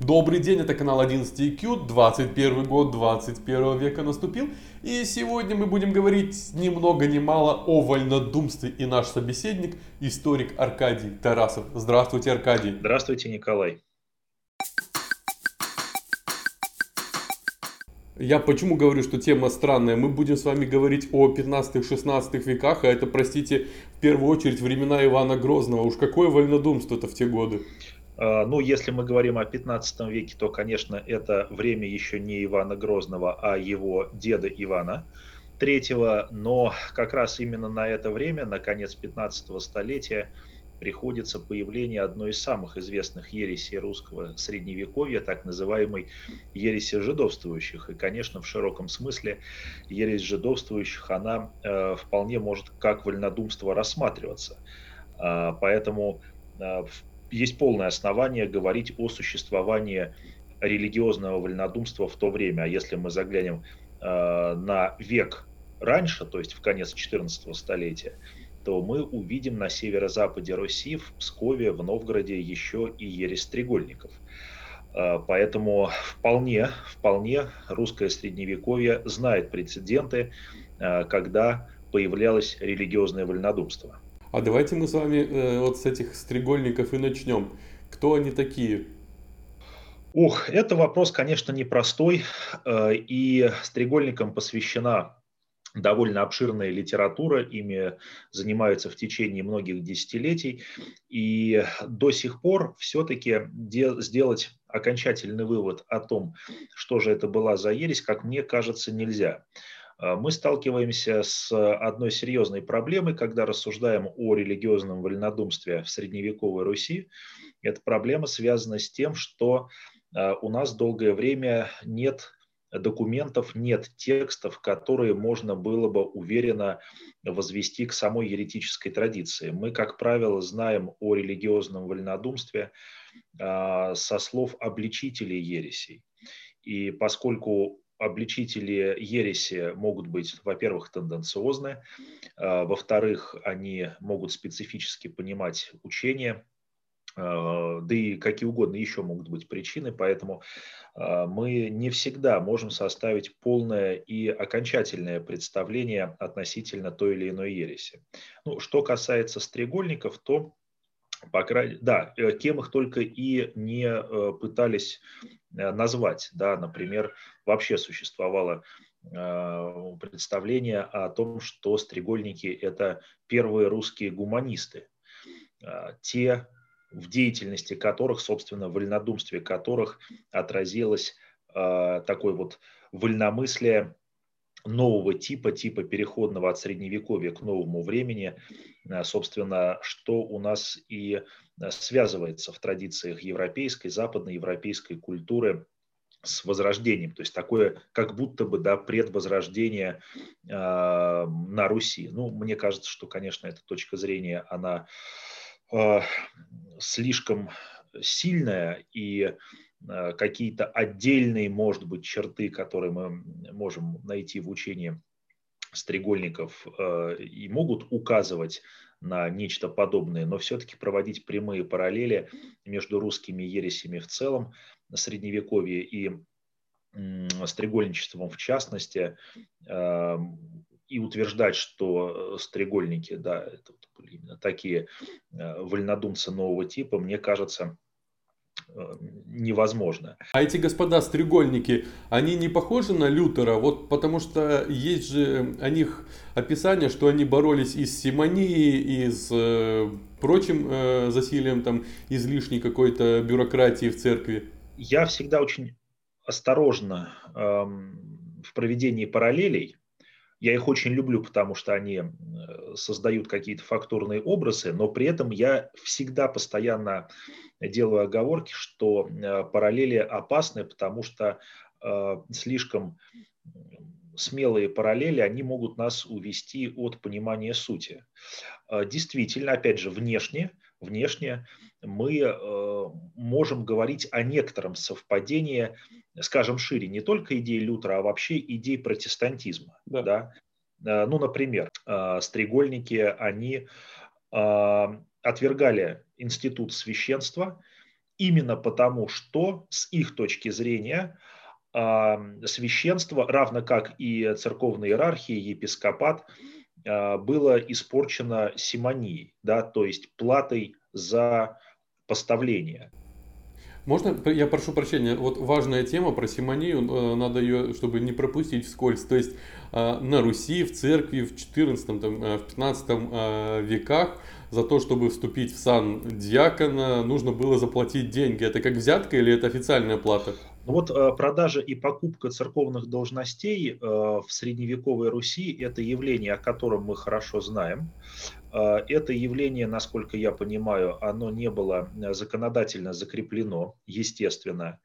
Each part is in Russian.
Добрый день, это канал 11IQ, 21 год 21 века наступил. И сегодня мы будем говорить ни много ни мало о вольнодумстве. И наш собеседник, историк Аркадий Тарасов. Здравствуйте, Аркадий. Здравствуйте, Николай. Я почему говорю, что тема странная? Мы будем с вами говорить о 15-16 веках, а это, простите, в первую очередь времена Ивана Грозного. Уж какое вольнодумство-то в те годы? А, ну, если мы говорим о 15 веке, то, конечно, это время еще не Ивана Грозного, а его деда Ивана III. Но как раз именно на это время, на конец 15 столетия, приходится появление одной из самых известных ересей русского средневековья, так называемой ереси жидовствующих. И, конечно, в широком смысле ересь жидовствующих, она э, вполне может как вольнодумство рассматриваться. Э, поэтому э, есть полное основание говорить о существовании религиозного вольнодумства в то время. А если мы заглянем э, на век раньше, то есть в конец 14 столетия, то мы увидим на северо-западе Руси, в Пскове, в Новгороде еще и ересь стрегольников. Э, поэтому вполне, вполне русское средневековье знает прецеденты, э, когда появлялось религиозное вольнодумство. А давайте мы с вами э, вот с этих стрегольников и начнем. Кто они такие? Ох, это вопрос, конечно, непростой, э, и стрегольникам посвящена довольно обширная литература, ими занимаются в течение многих десятилетий, и до сих пор все-таки сделать окончательный вывод о том, что же это была за ересь, как мне кажется, нельзя. А, мы сталкиваемся с одной серьезной проблемой, когда рассуждаем о религиозном вольнодумстве в средневековой Руси. Эта проблема связана с тем, что а, у нас долгое время нет документов, нет текстов, которые можно было бы уверенно возвести к самой еретической традиции. Мы, как правило, знаем о религиозном вольнодумстве а, со слов обличителей ересей. И поскольку обличители ереси могут быть, во-первых, тенденциозны, а, во-вторых, они могут специфически понимать учение, а, да и какие угодно еще могут быть причины, поэтому а, мы не всегда можем составить полное и окончательное представление относительно той или иной ереси. Ну, что касается стрегольников, то по крайней, да, э, кем их только и не э, пытались э, назвать, да, например, вообще существовало представление о том, что стрегольники – это первые русские гуманисты, те, в деятельности которых, собственно, в вольнодумстве которых отразилось такое вот вольномыслие нового типа, типа переходного от средневековья к новому времени, э, собственно, что у нас и э, связывается в традициях европейской, западноевропейской культуры с возрождением, то есть такое как будто бы да, предвозрождение э, на Руси. Ну, мне кажется, что, конечно, эта точка зрения, она э, слишком сильная и какие-то отдельные, может быть, черты, которые мы можем найти в учении стрегольников э, и могут указывать на нечто подобное, но все-таки проводить прямые параллели между русскими ересями в целом, средневековье и стрегольничеством в частности, э, и утверждать, что стрегольники, да, это были именно такие вольнодумцы нового типа, мне кажется, Э, невозможно. А эти господа стрегольники, они не похожи на Лютера? Вот потому что есть же о них описание, что они боролись и с симонией, и с э, прочим э, засилием там излишней какой-то бюрократии в церкви. Я всегда очень осторожно эм, в проведении параллелей. Я их очень люблю, потому что они э, создают какие-то фактурные образы, но при этом я всегда постоянно делаю оговорки, что э, параллели опасны, потому что э, слишком смелые параллели, они могут нас увести от понимания сути. Э, действительно, опять же, внешне, внешне мы можем говорить о некотором совпадении, скажем шире, не только идеи Лютера, а вообще идей протестантизма. Да. Да? Ну, например, стрегольники, они отвергали институт священства именно потому, что с их точки зрения священство, равно как и церковная иерархия, епископат, было испорчено симонией, да, то есть платой за поставление. Можно, я прошу прощения, вот важная тема про симонию, э, надо ее, чтобы не пропустить вскользь. То есть э, на Руси, в церкви в 14 там, э, в 15 веках за то, чтобы вступить в сан диакона, нужно было заплатить деньги. Это как взятка или это официальная плата? Ну вот продажа и покупка церковных должностей в средневековой Руси – это явление, о котором мы хорошо знаем. А, это явление, насколько я понимаю, оно не было э, законодательно закреплено, естественно.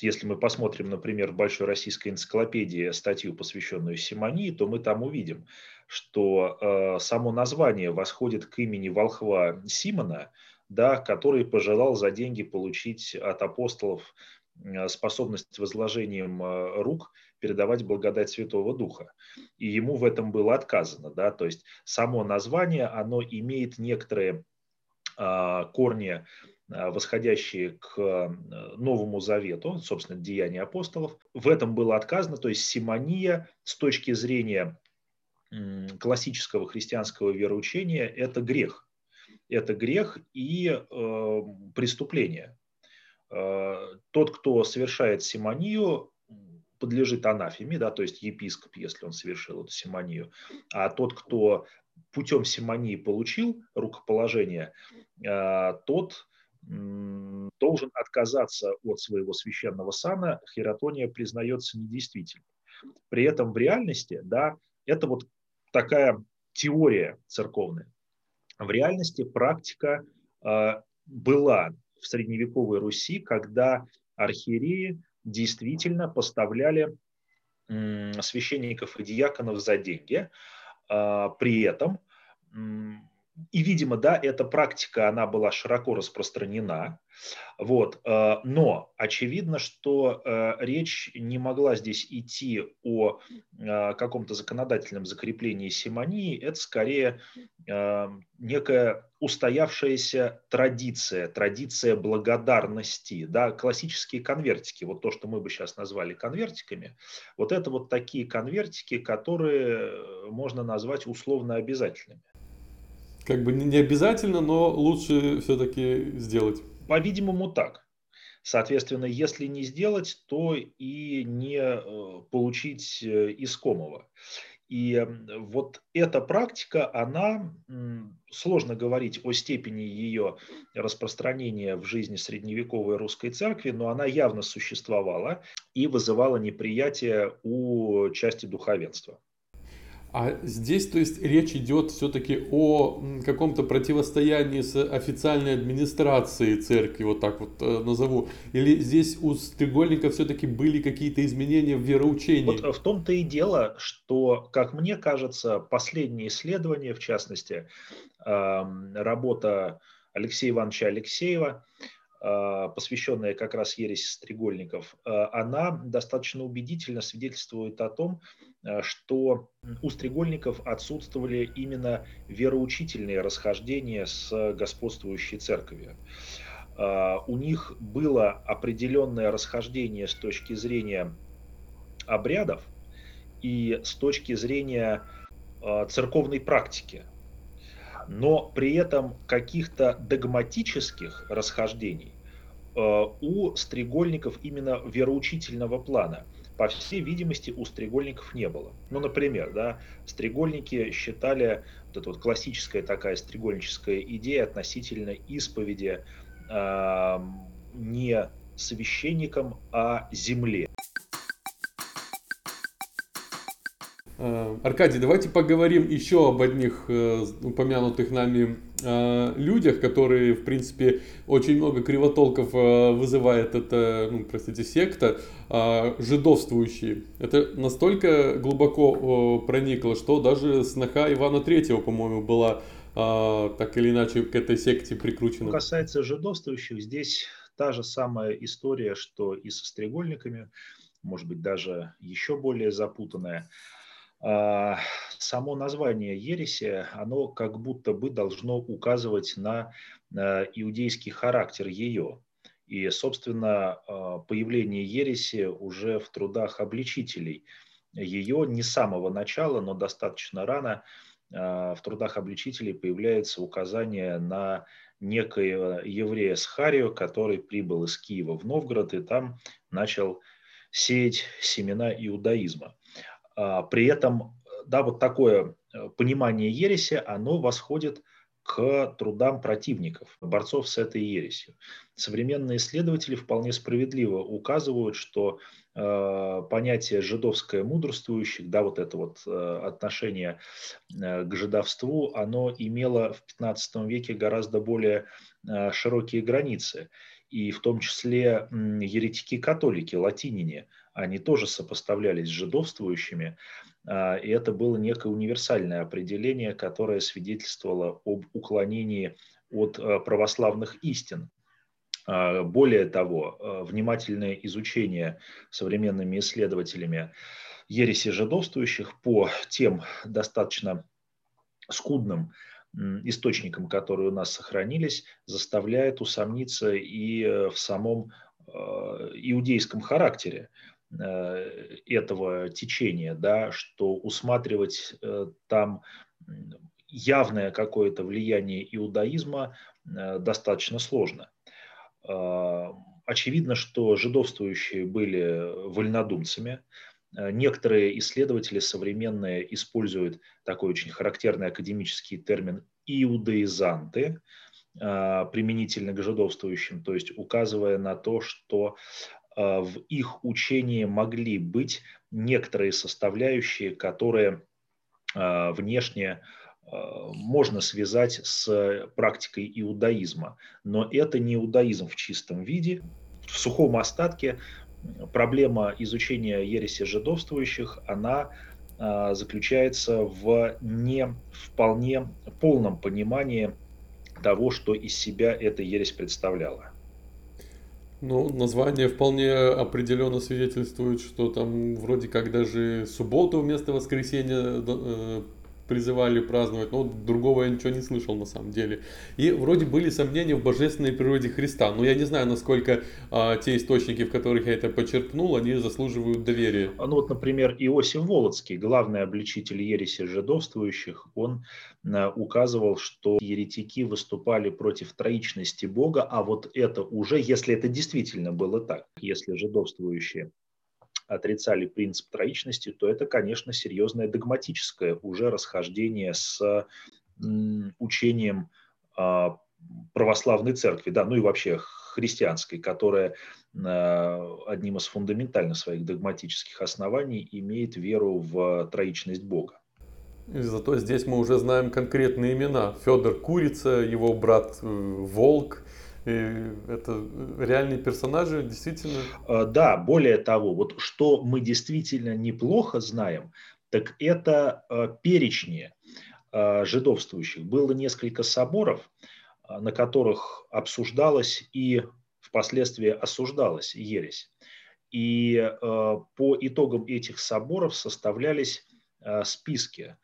Если мы посмотрим, например, в Большой российской энциклопедии статью, посвященную Симонии, то мы там увидим, что э, само название восходит к имени волхва Симона, да, который пожелал за деньги получить от апостолов э, способность возложением рук – передавать благодать Святого Духа. И ему в этом было отказано. Да? То есть само название, оно имеет некоторые а, корни, а, восходящие к Новому Завету, собственно, Деяния апостолов. В этом было отказано, то есть симония с точки зрения классического христианского вероучения – это грех. Это грех и э, преступление. Э, тот, кто совершает симонию, подлежит анафеме, да, то есть епископ, если он совершил эту симонию, а тот, кто путем симонии получил рукоположение, а, тот должен отказаться от своего священного сана, хератония признается недействительной. При этом в реальности, да, это вот такая теория церковная. В реальности практика э, была в средневековой Руси, когда архиереи действительно поставляли священников и диаконов за деньги. А, при этом, и, видимо, да, эта практика, она была широко распространена, вот. Э, но очевидно, что э, речь не могла здесь идти о э, каком-то законодательном закреплении симонии. Это скорее некая устоявшаяся традиция, традиция благодарности, да, классические конвертики, вот то, что мы бы сейчас назвали конвертиками, вот это вот такие конвертики, которые можно назвать условно обязательными. Как бы не обязательно, но лучше все-таки сделать. По-видимому, так. Соответственно, если не сделать, то и не э, получить э, искомого. И вот эта практика, она, сложно говорить о степени ее распространения в жизни средневековой русской церкви, но она явно существовала и вызывала неприятие у части духовенства. А здесь, то есть, речь идет все-таки о каком-то противостоянии с официальной администрацией церкви, вот так вот э, назову. Или здесь у Стрегольника все-таки были какие-то изменения в вероучении? Вот в том-то и дело, что, как мне кажется, последние исследования, в частности, работа Алексея Ивановича Алексеева, посвященная как раз ереси стрегольников, а, она достаточно убедительно свидетельствует о том, а, что у стрегольников отсутствовали именно вероучительные расхождения с господствующей церковью. У них было определенное расхождение с точки зрения обрядов и с точки зрения церковной практики – но при этом каких-то догматических расхождений у стрегольников именно вероучительного плана, по всей видимости, у стрегольников не было. Ну, например, да, стрегольники считали, вот эта вот классическая такая стрегольническая идея относительно исповеди э, не священником, а земле. Аркадий, давайте поговорим еще об одних э, упомянутых нами э, людях, которые, в принципе, очень много кривотолков вызывает эта, ну, простите, секта, жидовствующие. Это настолько глубоко проникло, что даже сноха Ивана Третьего, по-моему, была так или иначе к этой секте прикручена. Что касается жидовствующих, здесь та же самая история, что и со стрегольниками, может быть, даже еще более запутанная. А, само название ереси, оно как будто бы должно указывать на иудейский характер ее. И, собственно, появление ереси уже в трудах обличителей. Ее не с самого начала, но достаточно рано в трудах обличителей появляется указание на некоего еврея Схарию, который прибыл из Киева в Новгород и там начал сеять семена иудаизма. А, при этом, да, вот такое э, понимание ереси, оно восходит к трудам противников, борцов с этой ересью. Современные исследователи вполне справедливо указывают, что э, понятие жидовское мудрствующих, да, вот это вот э, отношение э, к жидовству, оно имело в 15 веке гораздо более э, широкие границы. И в том числе э, еретики-католики, латинине, они тоже сопоставлялись с жидовствующими. А, и это было некое универсальное определение, которое свидетельствовало об уклонении от а, православных истин. А, более того, внимательное изучение современными исследователями ереси жидовствующих по тем достаточно скудным источникам, которые у нас сохранились, заставляет усомниться и э, в самом иудейском характере этого течения, да, что усматривать э, там явное какое-то влияние иудаизма э, достаточно сложно. Очевидно, что жидовствующие были вольнодумцами. Некоторые исследователи современные используют такой очень характерный академический термин иудаизанты, применительно к жидовствующим, то есть указывая на то, что в их учении могли быть некоторые составляющие, которые а, внешне а, можно связать с практикой иудаизма. Но это не иудаизм в чистом виде. В сухом остатке проблема изучения ереси жидовствующих, она заключается в не вполне полном понимании того, что из себя эта ересь представляла. Ну, название вполне определенно свидетельствует, что там вроде как даже субботу вместо воскресенья э, призывали праздновать, но другого я ничего не слышал на самом деле. И вроде были сомнения в божественной природе Христа, но я не знаю, насколько а, те источники, в которых я это почерпнул, они заслуживают доверия. Ну вот, например, Иосиф Волоцкий, главный обличитель ереси жидовствующих, он а, указывал, что еретики выступали против троичности Бога, а вот это уже, если это действительно было так, если жидовствующие отрицали принцип троичности, то это, конечно, серьезное догматическое уже расхождение с учением а, православной церкви, да, ну и вообще христианской, которая а, одним из фундаментальных своих догматических оснований имеет веру в троичность Бога. И зато здесь мы уже знаем конкретные имена. Федор Курица, его брат э, Волк, и это реальные персонажи, действительно. А, да, более того, вот что мы действительно неплохо знаем, так это а, перечни а, жидовствующих. Было несколько соборов, на которых обсуждалась и впоследствии осуждалась ересь. И по итогам этих соборов составлялись списки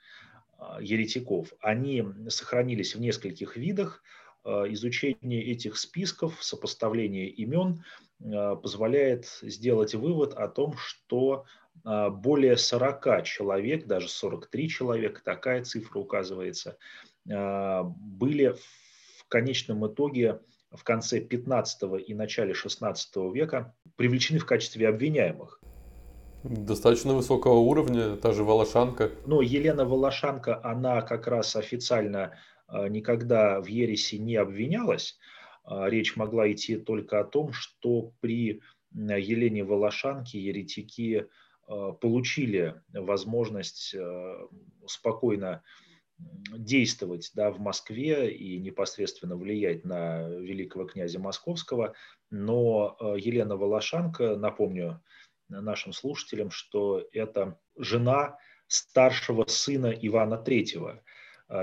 еретиков. Они сохранились в нескольких видах – изучение этих списков, сопоставление имен э, позволяет сделать вывод о том, что э, более 40 человек, даже 43 человека, такая цифра указывается, были в конечном итоге в конце 15 и начале 16 века привлечены в качестве обвиняемых. Достаточно высокого уровня, та же Волошанка. Но Елена Волошанка, она как раз официально никогда в ереси не обвинялась. А, речь могла идти только о том, что при Елене Волошанке еретики а, получили возможность спокойно действовать да, в Москве и непосредственно влиять на великого князя Московского. Но Елена Волошанка, напомню нашим слушателям, что это жена старшего сына Ивана Третьего – а,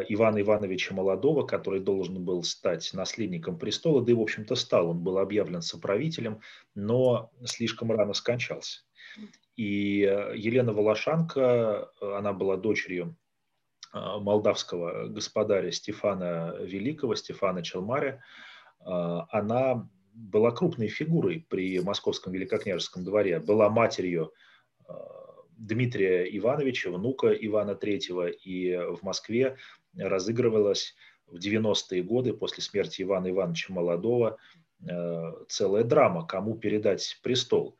Ивана Ивановича Молодого, который должен был стать наследником престола, да и, в общем-то, стал. Он был объявлен соправителем, но слишком рано скончался. И э, Елена Волошанка, э, она была дочерью молдавского господаря Стефана Великого, Стефана Челмаря, она была крупной фигурой при московском великокняжеском дворе, была матерью Дмитрия Ивановича, внука Ивана III, и в Москве разыгрывалась в 90-е годы после смерти Ивана Ивановича Молодого э, целая драма, кому передать престол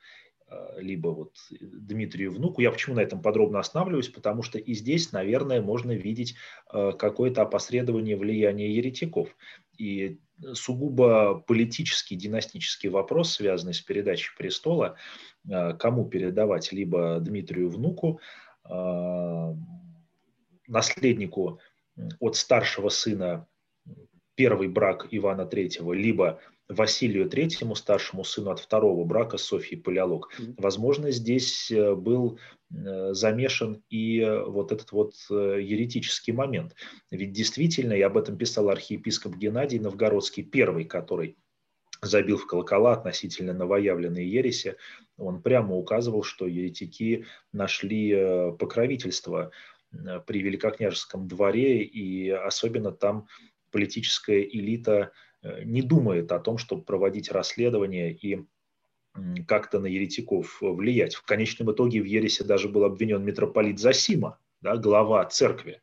либо вот Дмитрию внуку. Я почему на этом подробно останавливаюсь? Потому что и здесь, наверное, можно видеть какое-то опосредование влияния еретиков. И сугубо политический, династический вопрос, связанный с передачей престола, э, кому передавать, либо Дмитрию внуку, э, наследнику от старшего сына первый брак Ивана III, либо Василию Третьему, старшему сыну от второго брака Софьи Палеолог. Возможно, здесь э, был э, замешан и э, вот этот вот еретический момент. Ведь действительно, и об этом писал архиепископ Геннадий Новгородский, первый, который забил в колокола относительно новоявленной ереси, он прямо указывал, что еретики нашли покровительство при великокняжеском дворе, и особенно там политическая элита Э, не думает о том, чтобы проводить расследование и как-то на еретиков влиять. В конечном итоге в ересе даже был обвинен митрополит Засима, да, глава церкви.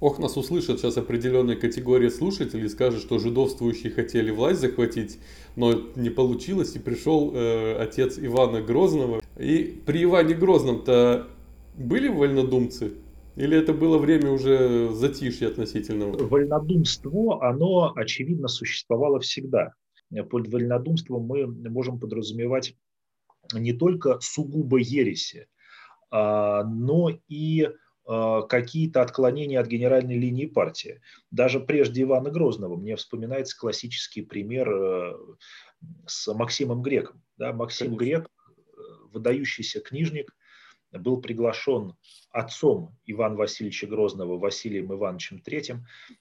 Ох, нас услышат сейчас определенная категория слушателей, скажут, что жидовствующие хотели власть захватить, но не получилось, и пришел э, отец Ивана Грозного. И при Иване Грозном-то были вольнодумцы? Или это было время уже затишья относительного? Вольнодумство, оно, очевидно, существовало всегда. Под вольнодумством мы можем подразумевать не только сугубо ереси, а, но и а, какие-то отклонения от генеральной линии партии. Даже прежде Ивана Грозного мне вспоминается классический пример э, с Максимом Греком. Да, Максим Конечно. Грек, э, выдающийся книжник, был приглашен отцом Ивана Васильевича Грозного Василием Ивановичем III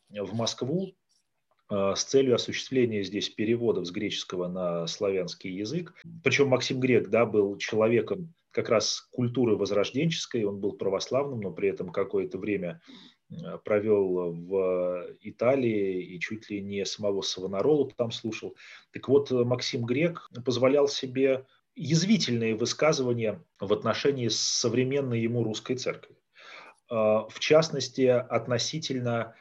в Москву э, с целью осуществления здесь переводов с греческого на славянский язык. Причем Максим Грек да, был человеком как раз культуры возрожденческой, он был православным, но при этом какое-то время э, провел в Италии и чуть ли не самого Савонаролу там слушал. Так вот, Максим Грек позволял себе язвительные высказывания в отношении современной ему русской церкви. А, в частности, относительно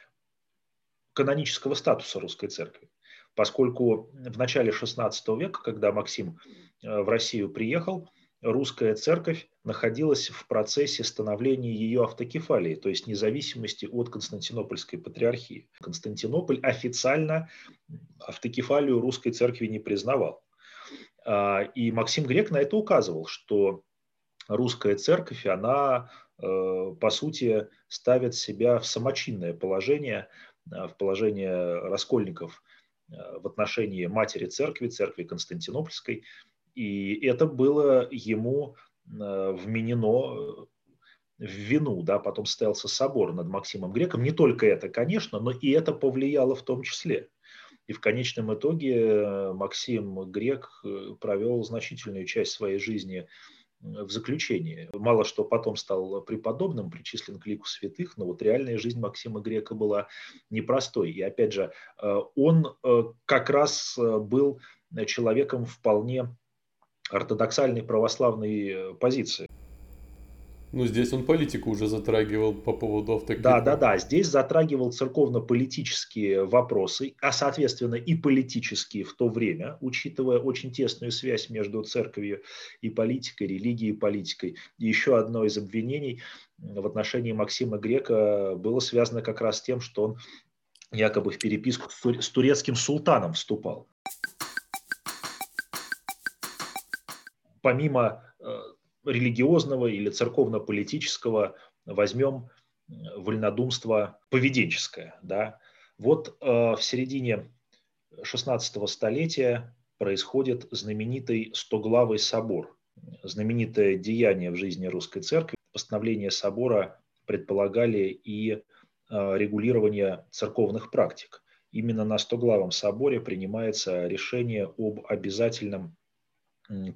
канонического статуса русской церкви. Поскольку в начале XVI века, когда Максим э, в Россию приехал, русская церковь находилась в процессе становления ее автокефалии, то есть независимости от Константинопольской патриархии. Константинополь официально автокефалию русской церкви не признавал. А, и Максим Грек на это указывал, что русская церковь, она, э, по сути, ставит себя в самочинное положение, э, в положение раскольников э, в отношении матери церкви, церкви Константинопольской. И это было ему вменено в вину, да, потом состоялся собор над Максимом Греком. Не только это, конечно, но и это повлияло в том числе. И в конечном итоге э, Максим Грек э, провел значительную часть своей жизни в заключении. Мало что потом стал преподобным, причислен к лику святых, но вот реальная жизнь Максима Грека была непростой. И опять же, э, он как раз был человеком вполне ортодоксальной православной позиции. Ну, здесь он политику уже затрагивал по поводу автокефа. Да, да, да. Здесь затрагивал церковно-политические вопросы, а, соответственно, и политические в то время, учитывая очень тесную связь между церковью и политикой, религией и политикой. И еще одно из обвинений в отношении Максима Грека было связано как раз с тем, что он якобы в переписку с турецким султаном вступал. Помимо э, религиозного или церковно-политического, возьмем э, вольнодумство поведенческое. Да? Вот э, в середине 16 столетия происходит знаменитый Стоглавый собор, знаменитое деяние в жизни русской церкви. Постановления собора предполагали и э, регулирование церковных практик. Именно на Стоглавом соборе принимается решение об обязательном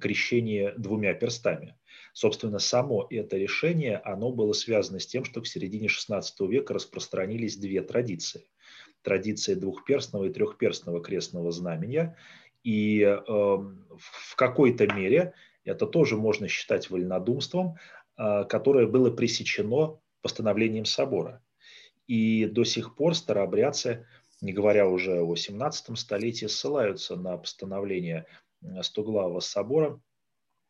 крещении двумя перстами. Собственно, само это решение, оно было связано с тем, что к середине XVI века распространились две традиции. Традиция двухперстного и трехперстного крестного знамения И в какой-то мере это тоже можно считать вольнодумством, которое было пресечено постановлением собора. И до сих пор старообрядцы, не говоря уже о 17 столетии, ссылаются на постановление Стоглавого собора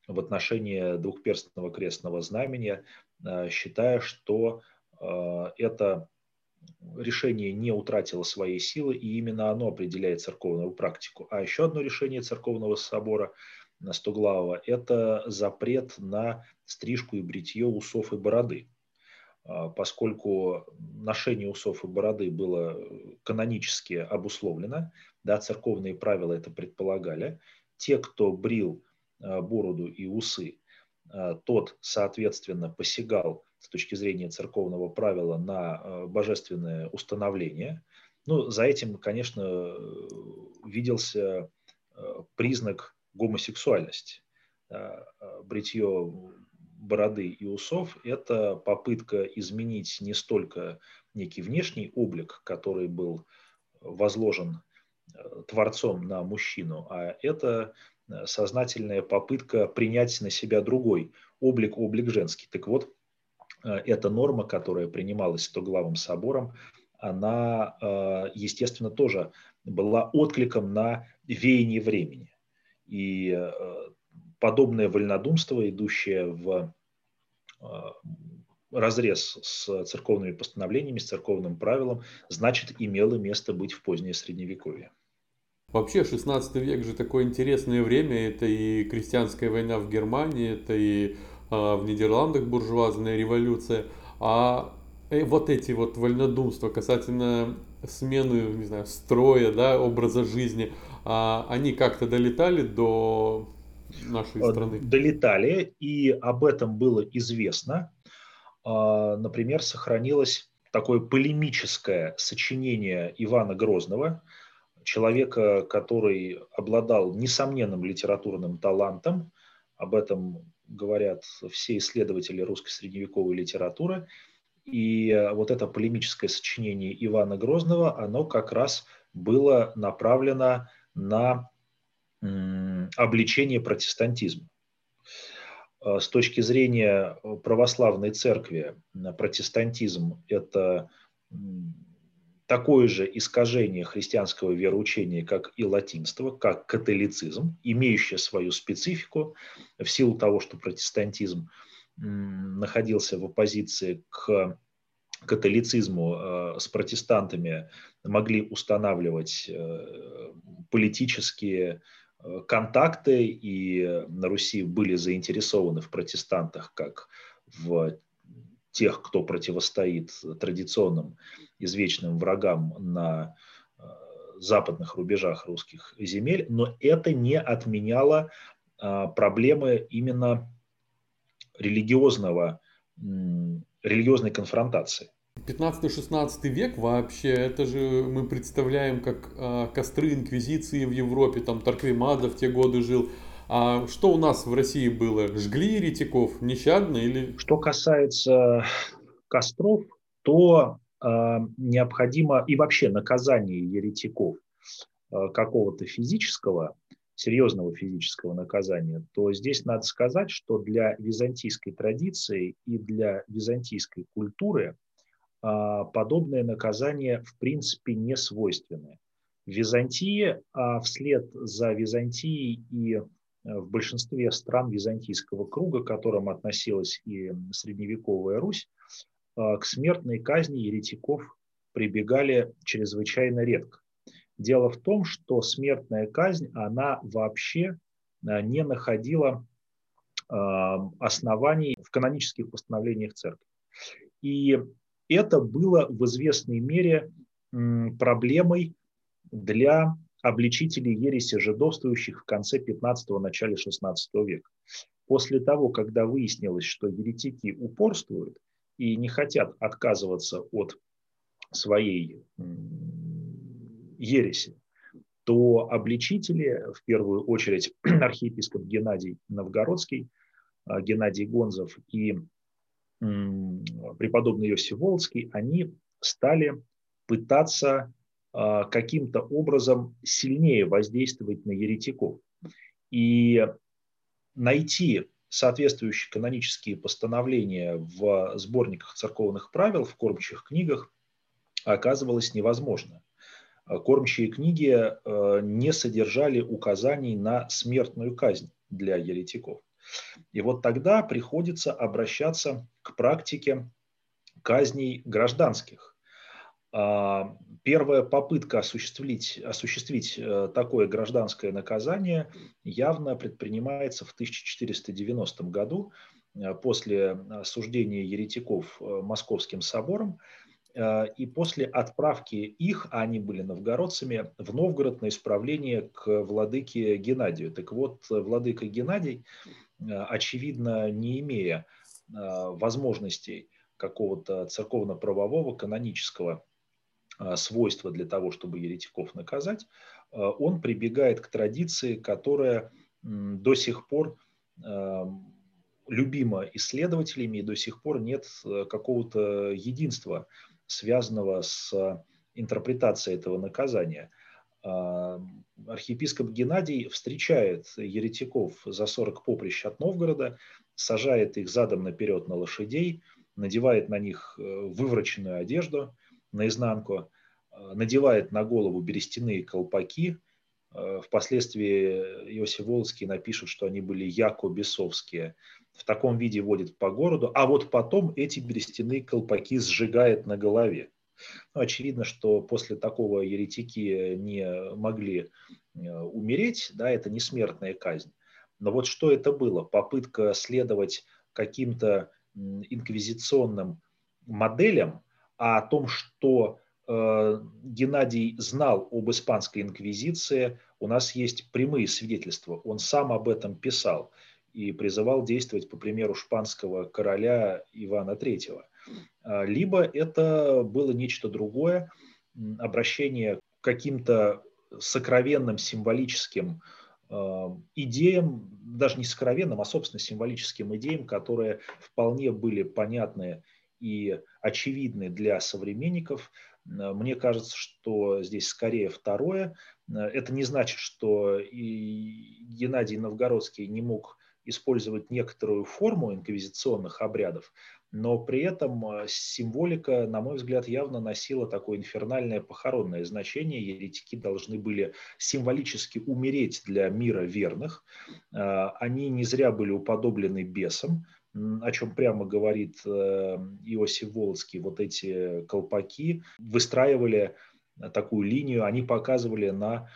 в отношении двухперстного крестного знамения, э, считая, что э, это решение не утратило своей силы, и именно оно определяет церковную практику. А еще одно решение церковного собора Стоглавого – это запрет на стрижку и бритье усов и бороды. Поскольку ношение усов и бороды было канонически обусловлено, да, церковные правила это предполагали, те, кто брил бороду и усы, а, тот, соответственно, посягал с точки зрения церковного правила на божественное установление. Ну, за этим, конечно, виделся признак гомосексуальности. Бритье бороды и усов – это попытка изменить не столько некий внешний облик, который был возложен э, Творцом на мужчину, а это э, сознательная попытка принять на себя другой облик, облик женский. Так вот, э, эта норма, которая принималась Стоглавым собором, она, естественно, тоже была откликом на веяние времени. И подобное вольнодумство, идущее в э, разрез с церковными постановлениями, с церковным правилом, значит, имело место быть в позднее Средневековье. Вообще 16 век же такое интересное время. Это и крестьянская война в Германии, это и а, в Нидерландах буржуазная революция. А э, вот эти вот вольнодумства касательно смены, не знаю, строя, да, образа жизни, а, они как-то долетали до нашей э, страны? Долетали, и об этом было известно. А, например, сохранилось такое полемическое сочинение Ивана Грозного, человека, который обладал несомненным литературным талантом. Об этом говорят все исследователи русской средневековой литературы. И э, вот это полемическое сочинение Ивана Грозного, оно как раз было направлено на обличение протестантизма. А, с точки зрения православной церкви, протестантизм – это такое же искажение христианского вероучения, как и латинство, как католицизм, имеющее свою специфику в силу того, что протестантизм находился в оппозиции к католицизму а, с протестантами могли устанавливать э, политические Э, контакты, и на Руси были заинтересованы в протестантах как в тех, кто противостоит традиционным извечным врагам на э, западных рубежах русских земель, но это не отменяло э, проблемы именно религиозного, религиозной конфронтации. 15-16 век вообще, это же мы представляем как э, костры инквизиции в Европе, там Тарквимада в те годы жил. А что у нас в России было? Жгли еретиков нещадно или... Что касается костров, то э, необходимо и вообще наказание еретиков э, какого-то физического, серьезного физического наказания, то здесь надо сказать, что для византийской традиции и для византийской культуры а, подобное наказание в принципе не свойственны. В Византии, а вслед за Византией и э, в большинстве стран византийского круга, к которым относилась и средневековая Русь, а, к смертной казни еретиков прибегали чрезвычайно редко. Дело в том, что смертная казнь, она вообще э, не находила оснований в канонических постановлениях церкви. И это было в известной мере проблемой для обличителей ереси жидовствующих в конце 15-го, начале 16 века. После того, когда выяснилось, что еретики упорствуют и не хотят отказываться от своей ереси, то обличители, в первую очередь архиепископ Геннадий Новгородский, а, Геннадий Гонзов и преподобный Иосиф Володский, они стали пытаться каким-то образом сильнее воздействовать на еретиков. И найти соответствующие канонические постановления в сборниках церковных правил, в кормчих книгах, оказывалось невозможно. Кормчие книги э, не содержали указаний на смертную казнь для еретиков. И вот тогда приходится обращаться к практике казней гражданских. Первая попытка осуществить, осуществить э, такое гражданское наказание явно предпринимается в 1490 году э, после осуждения еретиков Московским собором. Э, и после отправки их, а они были новгородцами, в Новгород на исправление к владыке Геннадию. Так вот, владыка Геннадий, э, очевидно, не имея э, возможностей какого-то церковно-правового, канонического свойства для того, чтобы еретиков наказать, он прибегает к традиции, которая до сих пор любима исследователями, и до сих пор нет какого-то единства связанного с интерпретацией этого наказания. А, архиепископ Геннадий встречает еретиков за 40 поприщ от Новгорода, сажает их задом наперед на лошадей, надевает на них э, вывороченную одежду наизнанку, а, надевает на голову берестяные колпаки. А, впоследствии Иосиф Волоцкий напишет, что они были яко-бесовские в таком виде водит по городу, а вот потом эти берестяные колпаки сжигает на голове. Ну, очевидно, что после такого еретики не могли э, умереть, да, это не смертная казнь. Но вот что это было? Попытка следовать каким-то инквизиционным моделям, а о том, что э, Геннадий знал об испанской инквизиции, у нас есть прямые свидетельства. Он сам об этом писал и призывал действовать по примеру шпанского короля Ивана III. А, либо это было нечто другое, обращение к каким-то сокровенным символическим а, идеям, даже не сокровенным, а собственно символическим идеям, которые вполне были понятны и очевидны для современников. А, мне кажется, что здесь скорее второе. Это не значит, что и Геннадий Новгородский не мог использовать некоторую форму инквизиционных обрядов, но при этом э, символика, на мой взгляд, явно носила такое инфернальное похоронное значение. Еретики должны были символически умереть для мира верных. Э, они не зря были уподоблены бесам, о чем прямо говорит э, Иосиф Волоцкий. Вот эти колпаки выстраивали такую линию, они показывали на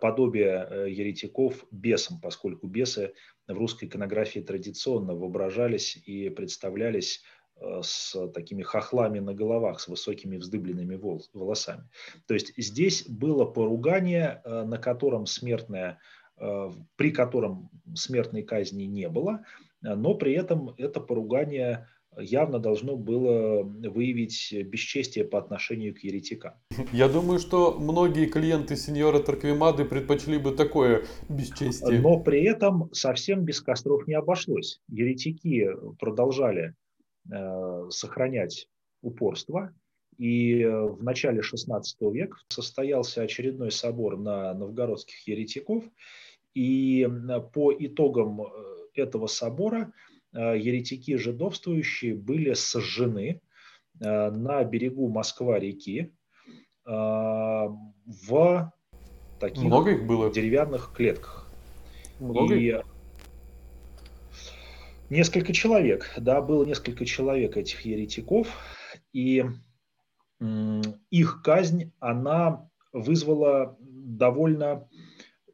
подобие еретиков бесам, поскольку бесы в русской иконографии традиционно воображались и представлялись э, с такими хохлами на головах, с высокими вздыбленными волосами. То есть здесь было поругание, э, на котором смертная, э, при котором смертной казни не было, но при этом это поругание явно должно было выявить бесчестие по отношению к еретикам. Я думаю, что многие клиенты сеньора Торквемады предпочли бы такое бесчестие. Но при этом совсем без костров не обошлось. Еретики продолжали э, сохранять упорство, и в начале XVI века состоялся очередной собор на новгородских еретиков, и по итогам э, этого собора Э, еретики жидовствующие были сожжены э, на берегу Москва-реки э, в таких Много их было? деревянных клетках. Много И их? несколько человек, да, было несколько человек этих еретиков, и их казнь, она вызвала довольно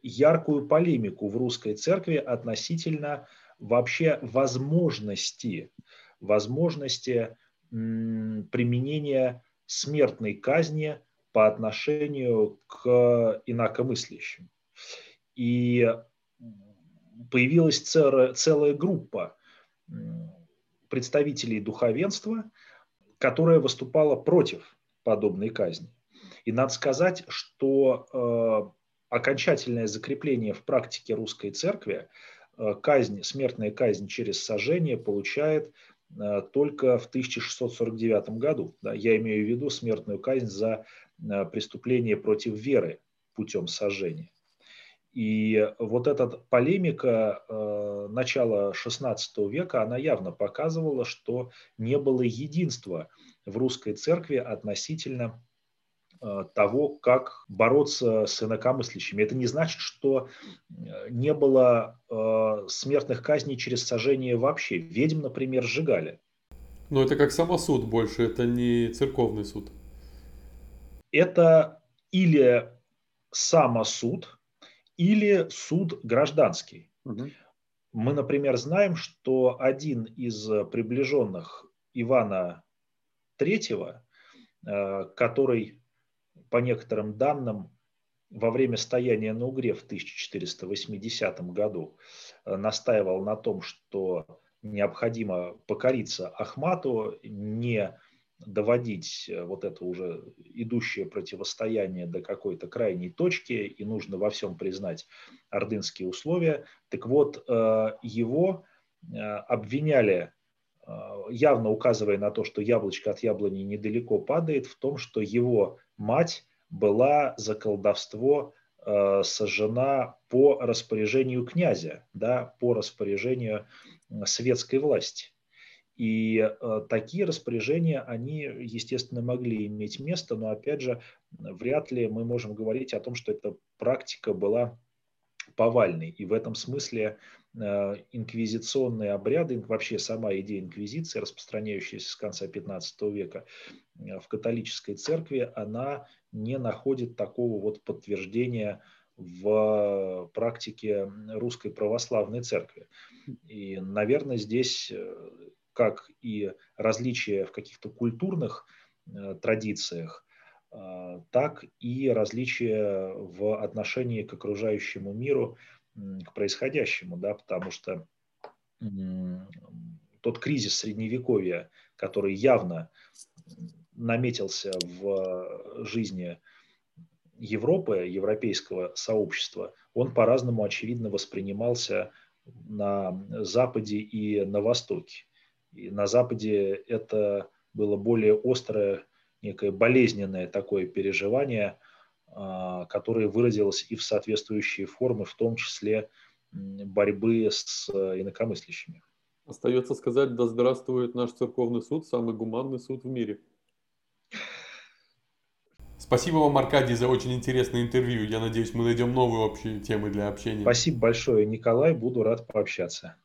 яркую полемику в русской церкви относительно вообще возможности, возможности применения смертной казни по отношению к инакомыслящим. И появилась целая, группа представителей духовенства, которая выступала против подобной казни. И надо сказать, что э, окончательное закрепление в практике русской церкви Э, казнь, смертная казнь через сожжение получает э, только в 1649 году. Я имею в виду смертную казнь за преступление против веры путем сожжения. И вот эта полемика э, начала XVI века, она явно показывала, что не было единства в русской церкви относительно э, того, как бороться с инакомыслящими. Это не значит, что э, не было э, смертных казней через сожжение вообще. Ведьм, например, сжигали. Но это как самосуд больше, это не церковный суд. Это или самосуд, или суд гражданский. Угу. Мы, например, знаем, что один из приближенных Ивана III, э, который, по некоторым данным, во время стояния на Угре в 1480 году э, настаивал на том, что необходимо покориться Ахмату, не доводить э, вот это уже идущее противостояние до какой-то крайней точки, и нужно во всем признать ордынские условия. Так вот, э, его обвиняли, явно указывая на то, что яблочко от яблони недалеко падает, в том, что его мать была за колдовство сожжена по распоряжению князя, да, по распоряжению светской власти. И э, такие распоряжения, они, естественно, могли иметь место, но, опять же, вряд ли мы можем говорить о том, что эта практика была повальной. И в этом смысле э, инквизиционные обряды, вообще сама идея инквизиции, распространяющаяся с конца 15 века э, в католической церкви, она не находит такого вот подтверждения в практике русской православной церкви. И, наверное, здесь как и различия в каких-то культурных э, традициях, э, так и различия в отношении к окружающему миру, к происходящему, да, потому что тот кризис средневековья, который явно наметился в жизни Европы, европейского сообщества, он по-разному, очевидно, воспринимался на Западе и на Востоке. И на Западе это было более острое, некое болезненное такое переживание, а, которое выразилось и в соответствующие формы, в том числе борьбы с инакомыслящими. Остается сказать, да здравствует наш церковный суд, самый гуманный суд в мире. Спасибо вам, Аркадий, за очень интересное интервью. Я надеюсь, мы найдем новые общие темы для общения. Спасибо большое, Николай. Буду рад пообщаться.